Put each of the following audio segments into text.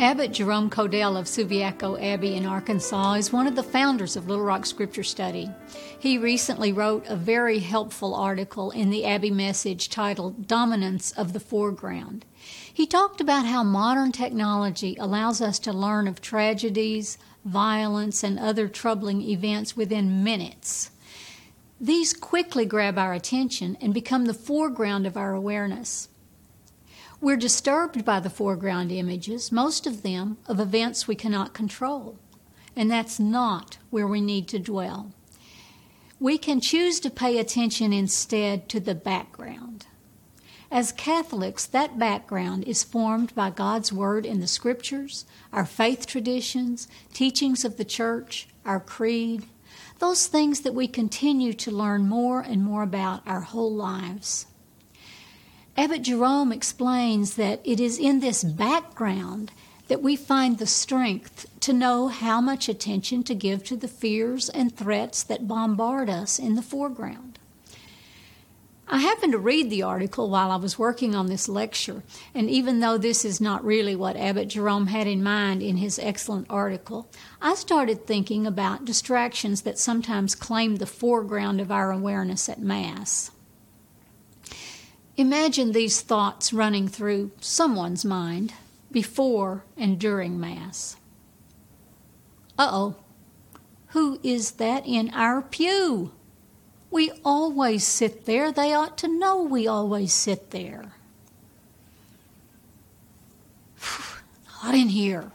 Abbot Jerome Kodell of Subiaco Abbey in Arkansas is one of the founders of Little Rock Scripture Study. He recently wrote a very helpful article in the Abbey Message titled Dominance of the Foreground. He talked about how modern technology allows us to learn of tragedies, violence, and other troubling events within minutes. These quickly grab our attention and become the foreground of our awareness. We're disturbed by the foreground images, most of them of events we cannot control. And that's not where we need to dwell. We can choose to pay attention instead to the background. As Catholics, that background is formed by God's Word in the Scriptures, our faith traditions, teachings of the Church, our creed, those things that we continue to learn more and more about our whole lives. Abbot Jerome explains that it is in this background that we find the strength to know how much attention to give to the fears and threats that bombard us in the foreground. I happened to read the article while I was working on this lecture, and even though this is not really what Abbot Jerome had in mind in his excellent article, I started thinking about distractions that sometimes claim the foreground of our awareness at Mass. Imagine these thoughts running through someone's mind before and during Mass. Uh oh, who is that in our pew? We always sit there. They ought to know we always sit there. Hot in here.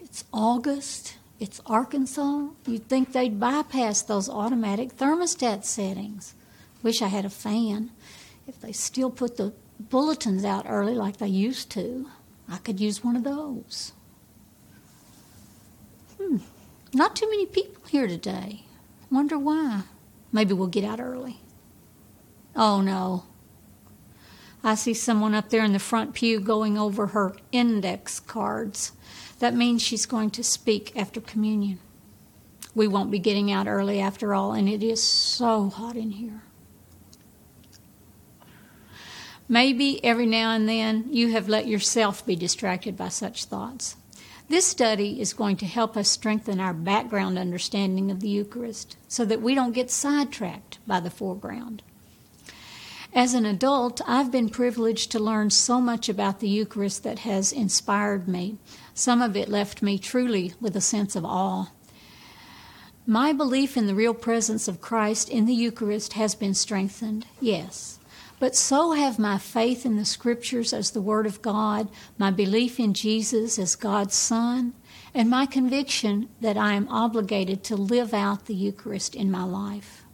It's August. It's Arkansas. You'd think they'd bypass those automatic thermostat settings. Wish I had a fan. If they still put the bulletins out early like they used to, I could use one of those. Hmm. Not too many people here today. Wonder why. Maybe we'll get out early. Oh no. I see someone up there in the front pew going over her index cards. That means she's going to speak after communion. We won't be getting out early after all, and it is so hot in here. Maybe every now and then you have let yourself be distracted by such thoughts. This study is going to help us strengthen our background understanding of the Eucharist so that we don't get sidetracked by the foreground. As an adult, I've been privileged to learn so much about the Eucharist that has inspired me. Some of it left me truly with a sense of awe. My belief in the real presence of Christ in the Eucharist has been strengthened, yes. But so have my faith in the Scriptures as the Word of God, my belief in Jesus as God's Son, and my conviction that I am obligated to live out the Eucharist in my life.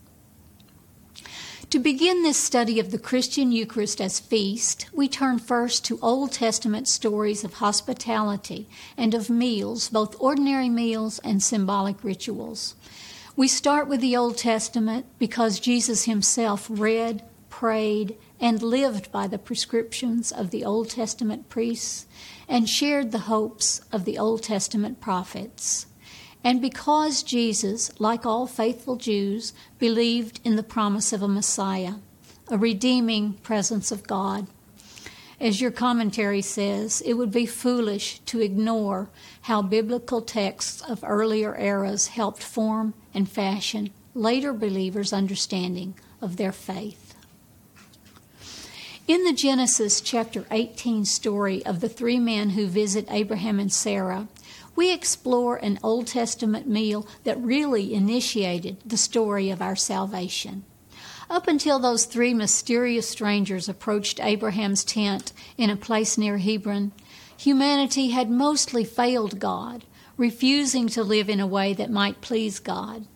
To begin this study of the Christian Eucharist as feast, we turn first to Old Testament stories of hospitality and of meals, both ordinary meals and symbolic rituals. We start with the Old Testament because Jesus himself read, prayed, and lived by the prescriptions of the Old Testament priests and shared the hopes of the Old Testament prophets. And because Jesus, like all faithful Jews, believed in the promise of a Messiah, a redeeming presence of God. As your commentary says, it would be foolish to ignore how biblical texts of earlier eras helped form and fashion later believers' understanding of their faith. In the Genesis chapter 18 story of the three men who visit Abraham and Sarah, we explore an Old Testament meal that really initiated the story of our salvation. Up until those three mysterious strangers approached Abraham's tent in a place near Hebron, humanity had mostly failed God, refusing to live in a way that might please God.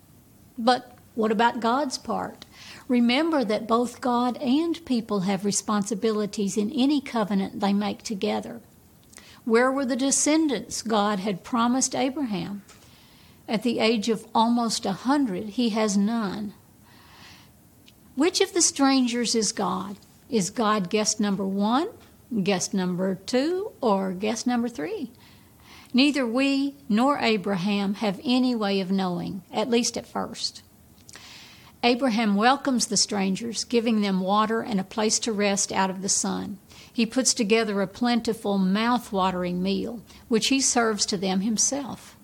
But what about God's part? Remember that both God and people have responsibilities in any covenant they make together. Where were the descendants God had promised Abraham? At the age of almost a hundred, he has none. Which of the strangers is God? Is God guest number one, guest number two, or guest number three? Neither we nor Abraham have any way of knowing, at least at first. Abraham welcomes the strangers, giving them water and a place to rest out of the sun. he puts together a plentiful, mouth-watering meal, which he serves to them himself.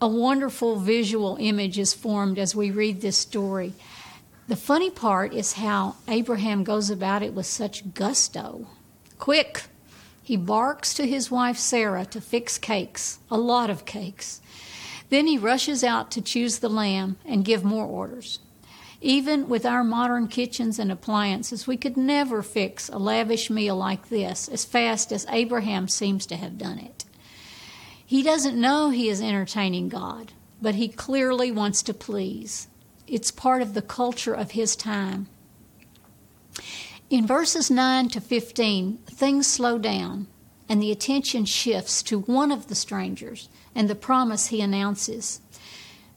A wonderful visual image is formed as we read this story. The funny part is how Abraham goes about it with such gusto. Quick! He barks to his wife Sarah to fix cakes, a lot of cakes. Then he rushes out to choose the lamb and give more orders. Even with our modern kitchens and appliances, we could never fix a lavish meal like this as fast as Abraham seems to have done it. He doesn't know he is entertaining God, but he clearly wants to please. It's part of the culture of his time. In verses 9 to 15, things slow down and the attention shifts to one of the strangers and the promise he announces.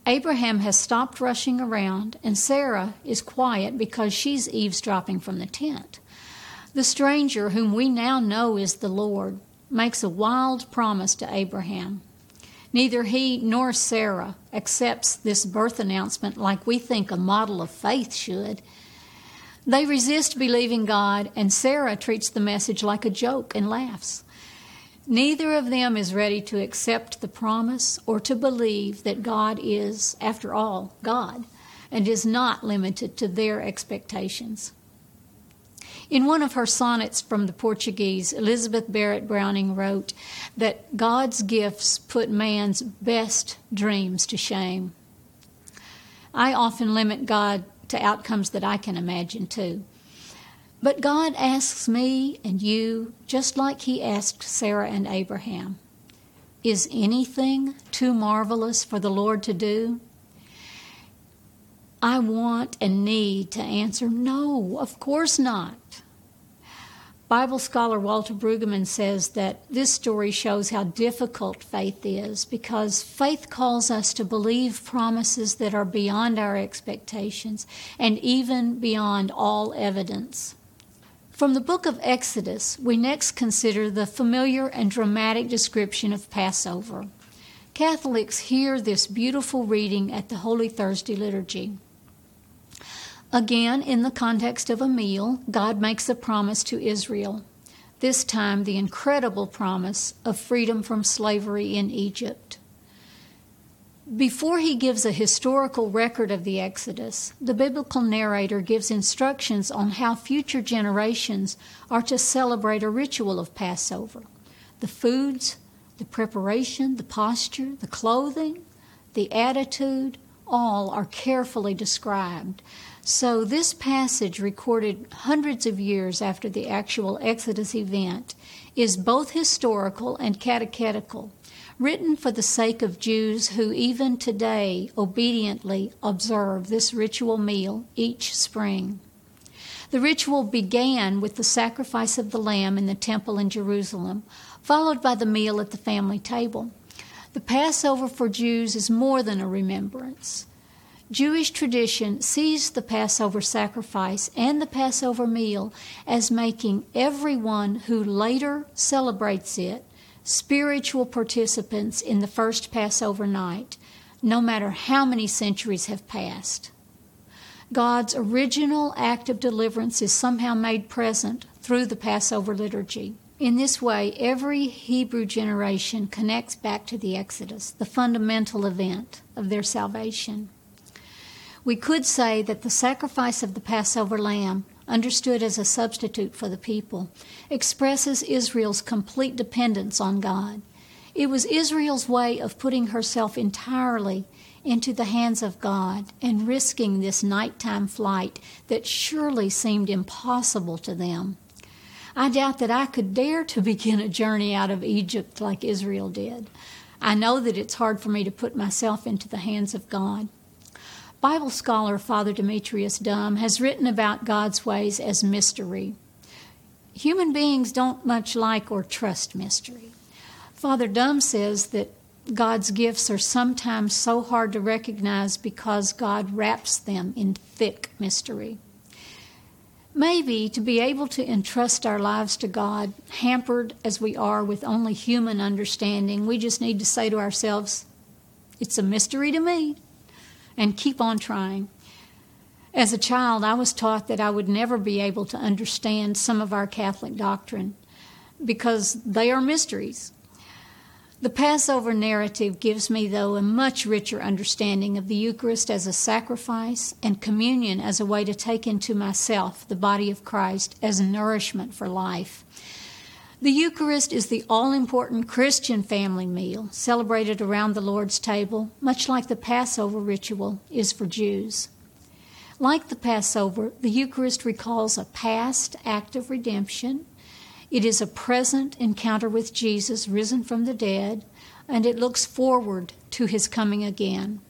Abraham has stopped rushing around, and Sarah is quiet because she's eavesdropping from the tent. The stranger, whom we now know is the Lord, makes a wild promise to Abraham. Neither he nor Sarah accepts this birth announcement like we think a model of faith should. They resist believing God, and Sarah treats the message like a joke and laughs. Neither of them is ready to accept the promise or to believe that God is, after all, God and is not limited to their expectations. In one of her sonnets from the Portuguese, Elizabeth Barrett Browning wrote that God's gifts put man's best dreams to shame. I often limit God to outcomes that I can imagine too. But God asks me and you, just like He asked Sarah and Abraham Is anything too marvelous for the Lord to do? I want and need to answer no, of course not. Bible scholar Walter Brueggemann says that this story shows how difficult faith is because faith calls us to believe promises that are beyond our expectations and even beyond all evidence. From the book of Exodus, we next consider the familiar and dramatic description of Passover. Catholics hear this beautiful reading at the Holy Thursday liturgy. Again, in the context of a meal, God makes a promise to Israel, this time the incredible promise of freedom from slavery in Egypt. Before he gives a historical record of the Exodus, the biblical narrator gives instructions on how future generations are to celebrate a ritual of Passover. The foods, the preparation, the posture, the clothing, the attitude, all are carefully described. So, this passage, recorded hundreds of years after the actual Exodus event, is both historical and catechetical written for the sake of Jews who even today obediently observe this ritual meal each spring. The ritual began with the sacrifice of the lamb in the temple in Jerusalem, followed by the meal at the family table. The Passover for Jews is more than a remembrance. Jewish tradition sees the Passover sacrifice and the Passover meal as making everyone who later celebrates it spiritual participants in the first Passover night, no matter how many centuries have passed. God's original act of deliverance is somehow made present through the Passover liturgy. In this way, every Hebrew generation connects back to the Exodus, the fundamental event of their salvation. We could say that the sacrifice of the Passover lamb understood as a substitute for the people, expresses Israel's complete dependence on God. It was Israel's way of putting herself entirely into the hands of God and risking this nighttime flight that surely seemed impossible to them. I doubt that I could dare to begin a journey out of Egypt like Israel did. I know that it's hard for me to put myself into the hands of God. Bible scholar Father Demetrius Dumm has written about God's ways as mystery. Human beings don't much like or trust mystery. Father Dumm says that God's gifts are sometimes so hard to recognize because God wraps them in thick mystery. Maybe to be able to entrust our lives to God, hampered as we are with only human understanding, we just need to say to ourselves, It's a mystery to me and keep on trying. As a child, I was taught that I would never be able to understand some of our Catholic doctrine because they are mysteries. The Passover narrative gives me, though, a much richer understanding of the Eucharist as a sacrifice and communion as a way to take into myself the body of Christ as nourishment for life. The Eucharist is the all important Christian family meal celebrated around the Lord's table, much like the Passover ritual is for Jews. Like the Passover, the Eucharist recalls a past act of redemption it is a present encounter with Jesus risen from the dead, and it looks forward to his coming again.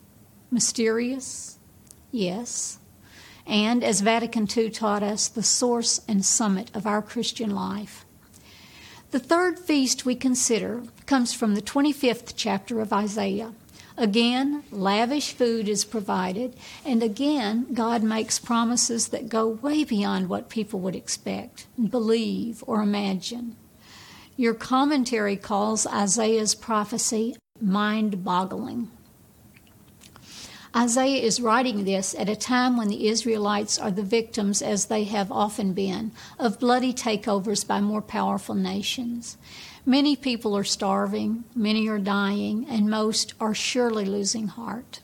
Mysterious? Yes. And as Vatican II taught us, the source and summit of our Christian life. The third feast we consider comes from the 25th chapter of Isaiah. Again, lavish food is provided, and again, God makes promises that go way beyond what people would expect, believe, or imagine. Your commentary calls Isaiah's prophecy mind boggling. Isaiah is writing this at a time when the Israelites are the victims, as they have often been, of bloody takeovers by more powerful nations. Many people are starving, many are dying, and most are surely losing heart.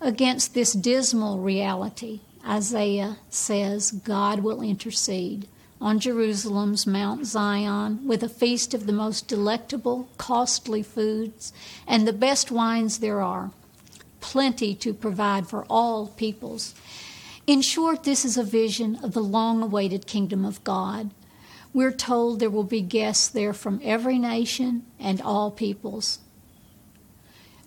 Against this dismal reality, Isaiah says God will intercede on Jerusalem's Mount Zion with a feast of the most delectable, costly foods and the best wines there are, plenty to provide for all peoples. In short, this is a vision of the long awaited kingdom of God we're told there will be guests there from every nation and all peoples.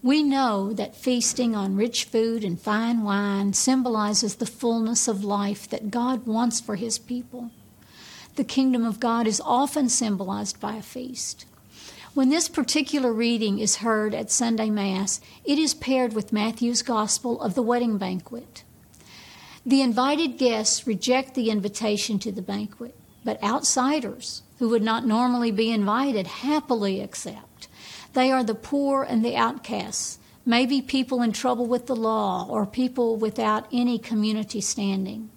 We know that feasting on rich food and fine wine symbolizes the fullness of life that God wants for his people. The kingdom of God is often symbolized by a feast. When this particular reading is heard at Sunday Mass, it is paired with Matthew's Gospel of the wedding banquet. The invited guests reject the invitation to the banquet but outsiders who would not normally be invited happily accept. They are the poor and the outcasts, maybe people in trouble with the law or people without any community standing.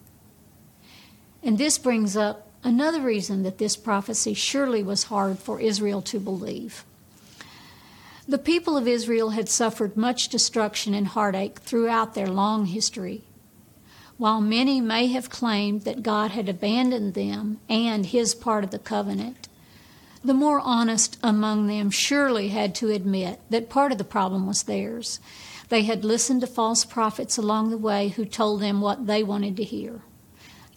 And this brings up another reason that this prophecy surely was hard for Israel to believe. The people of Israel had suffered much destruction and heartache throughout their long history. While many may have claimed that God had abandoned them and his part of the covenant, the more honest among them surely had to admit that part of the problem was theirs. They had listened to false prophets along the way who told them what they wanted to hear.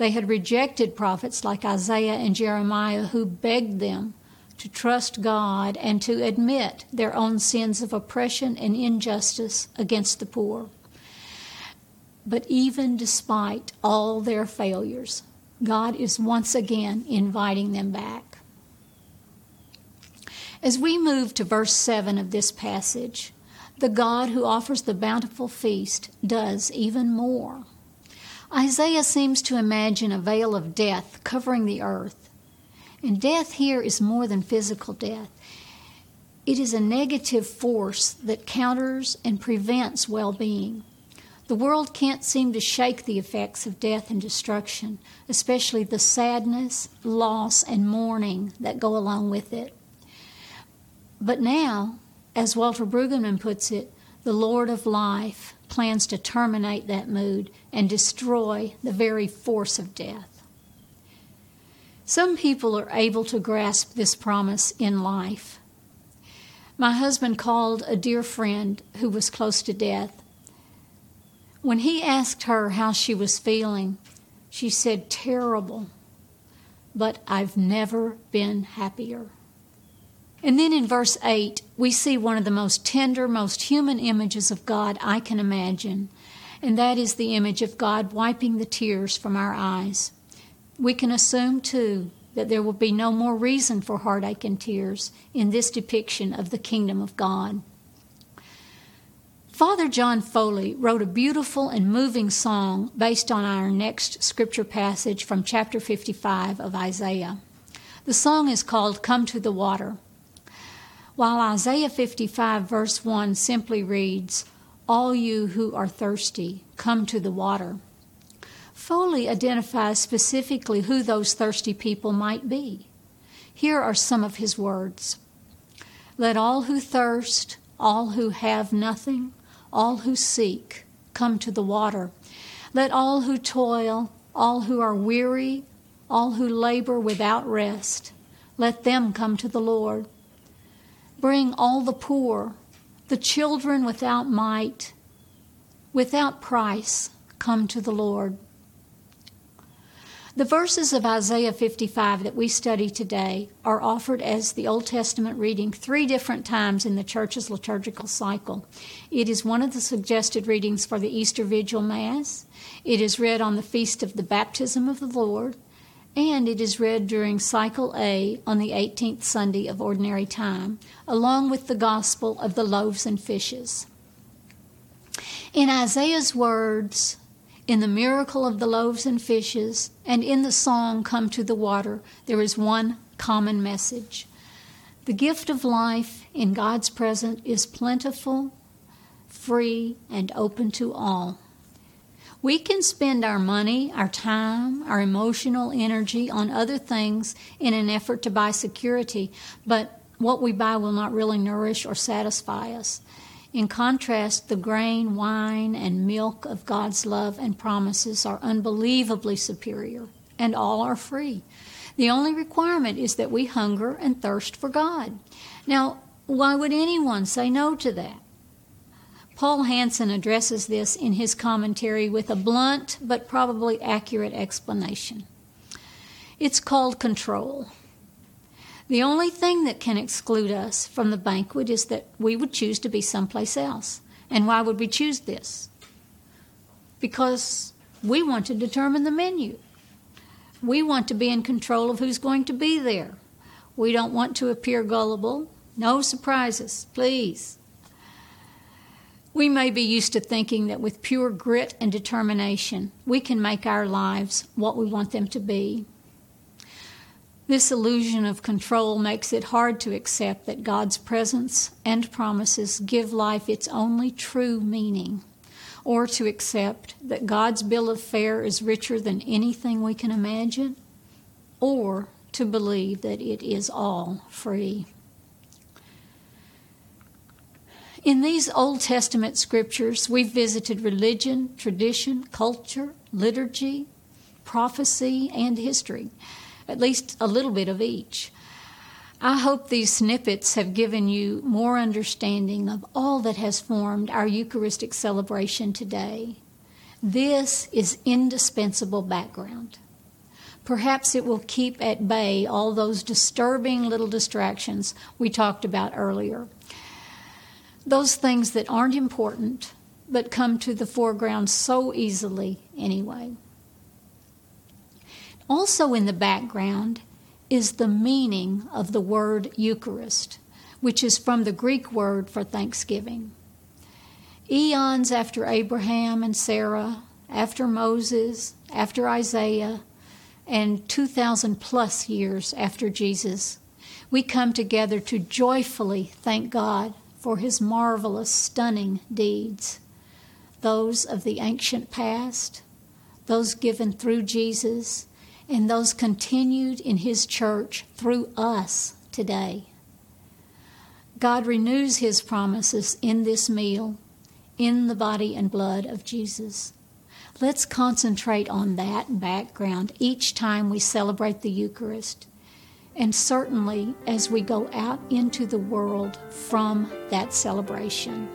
They had rejected prophets like Isaiah and Jeremiah who begged them to trust God and to admit their own sins of oppression and injustice against the poor. But even despite all their failures, God is once again inviting them back. As we move to verse 7 of this passage, the God who offers the bountiful feast does even more. Isaiah seems to imagine a veil of death covering the earth. And death here is more than physical death. It is a negative force that counters and prevents well being. The world can't seem to shake the effects of death and destruction, especially the sadness, loss, and mourning that go along with it. But now, as Walter Brueggemann puts it, the Lord of life plans to terminate that mood and destroy the very force of death. Some people are able to grasp this promise in life. My husband called a dear friend who was close to death when he asked her how she was feeling, she said, Terrible, but I've never been happier. And then in verse 8, we see one of the most tender, most human images of God I can imagine, and that is the image of God wiping the tears from our eyes. We can assume, too, that there will be no more reason for heartache and tears in this depiction of the kingdom of God. Father John Foley wrote a beautiful and moving song based on our next scripture passage from chapter 55 of Isaiah. The song is called Come to the Water. While Isaiah 55, verse 1 simply reads, All you who are thirsty, come to the water. Foley identifies specifically who those thirsty people might be. Here are some of his words Let all who thirst, all who have nothing, all who seek, come to the water. Let all who toil, all who are weary, all who labor without rest, let them come to the Lord. Bring all the poor, the children without might, without price, come to the Lord. The verses of Isaiah 55 that we study today are offered as the Old Testament reading three different times in the church's liturgical cycle. It is one of the suggested readings for the Easter Vigil Mass. It is read on the feast of the baptism of the Lord, and it is read during Cycle A on the 18th Sunday of Ordinary Time, along with the Gospel of the loaves and fishes. In Isaiah's words, in the miracle of the loaves and fishes, and in the song Come to the Water, there is one common message. The gift of life in God's presence is plentiful, free, and open to all. We can spend our money, our time, our emotional energy on other things in an effort to buy security, but what we buy will not really nourish or satisfy us. In contrast, the grain, wine, and milk of God's love and promises are unbelievably superior, and all are free. The only requirement is that we hunger and thirst for God. Now, why would anyone say no to that? Paul Hanson addresses this in his commentary with a blunt but probably accurate explanation. It's called control. The only thing that can exclude us from the banquet is that we would choose to be someplace else. And why would we choose this? Because we want to determine the menu. We want to be in control of who's going to be there. We don't want to appear gullible. No surprises, please. We may be used to thinking that with pure grit and determination, we can make our lives what we want them to be. This illusion of control makes it hard to accept that God's presence and promises give life its only true meaning, or to accept that God's bill of fare is richer than anything we can imagine, or to believe that it is all free. In these Old Testament scriptures, we've visited religion, tradition, culture, liturgy, prophecy, and history at least a little bit of each. I hope these snippets have given you more understanding of all that has formed our Eucharistic celebration today. This is indispensable background. Perhaps it will keep at bay all those disturbing little distractions we talked about earlier. Those things that aren't important but come to the foreground so easily anyway. Also, in the background is the meaning of the word Eucharist, which is from the Greek word for thanksgiving. Eons after Abraham and Sarah, after Moses, after Isaiah, and 2,000 plus years after Jesus, we come together to joyfully thank God for his marvelous, stunning deeds. Those of the ancient past, those given through Jesus, and those continued in His church through us today. God renews His promises in this meal, in the body and blood of Jesus. Let's concentrate on that background each time we celebrate the Eucharist, and certainly as we go out into the world from that celebration.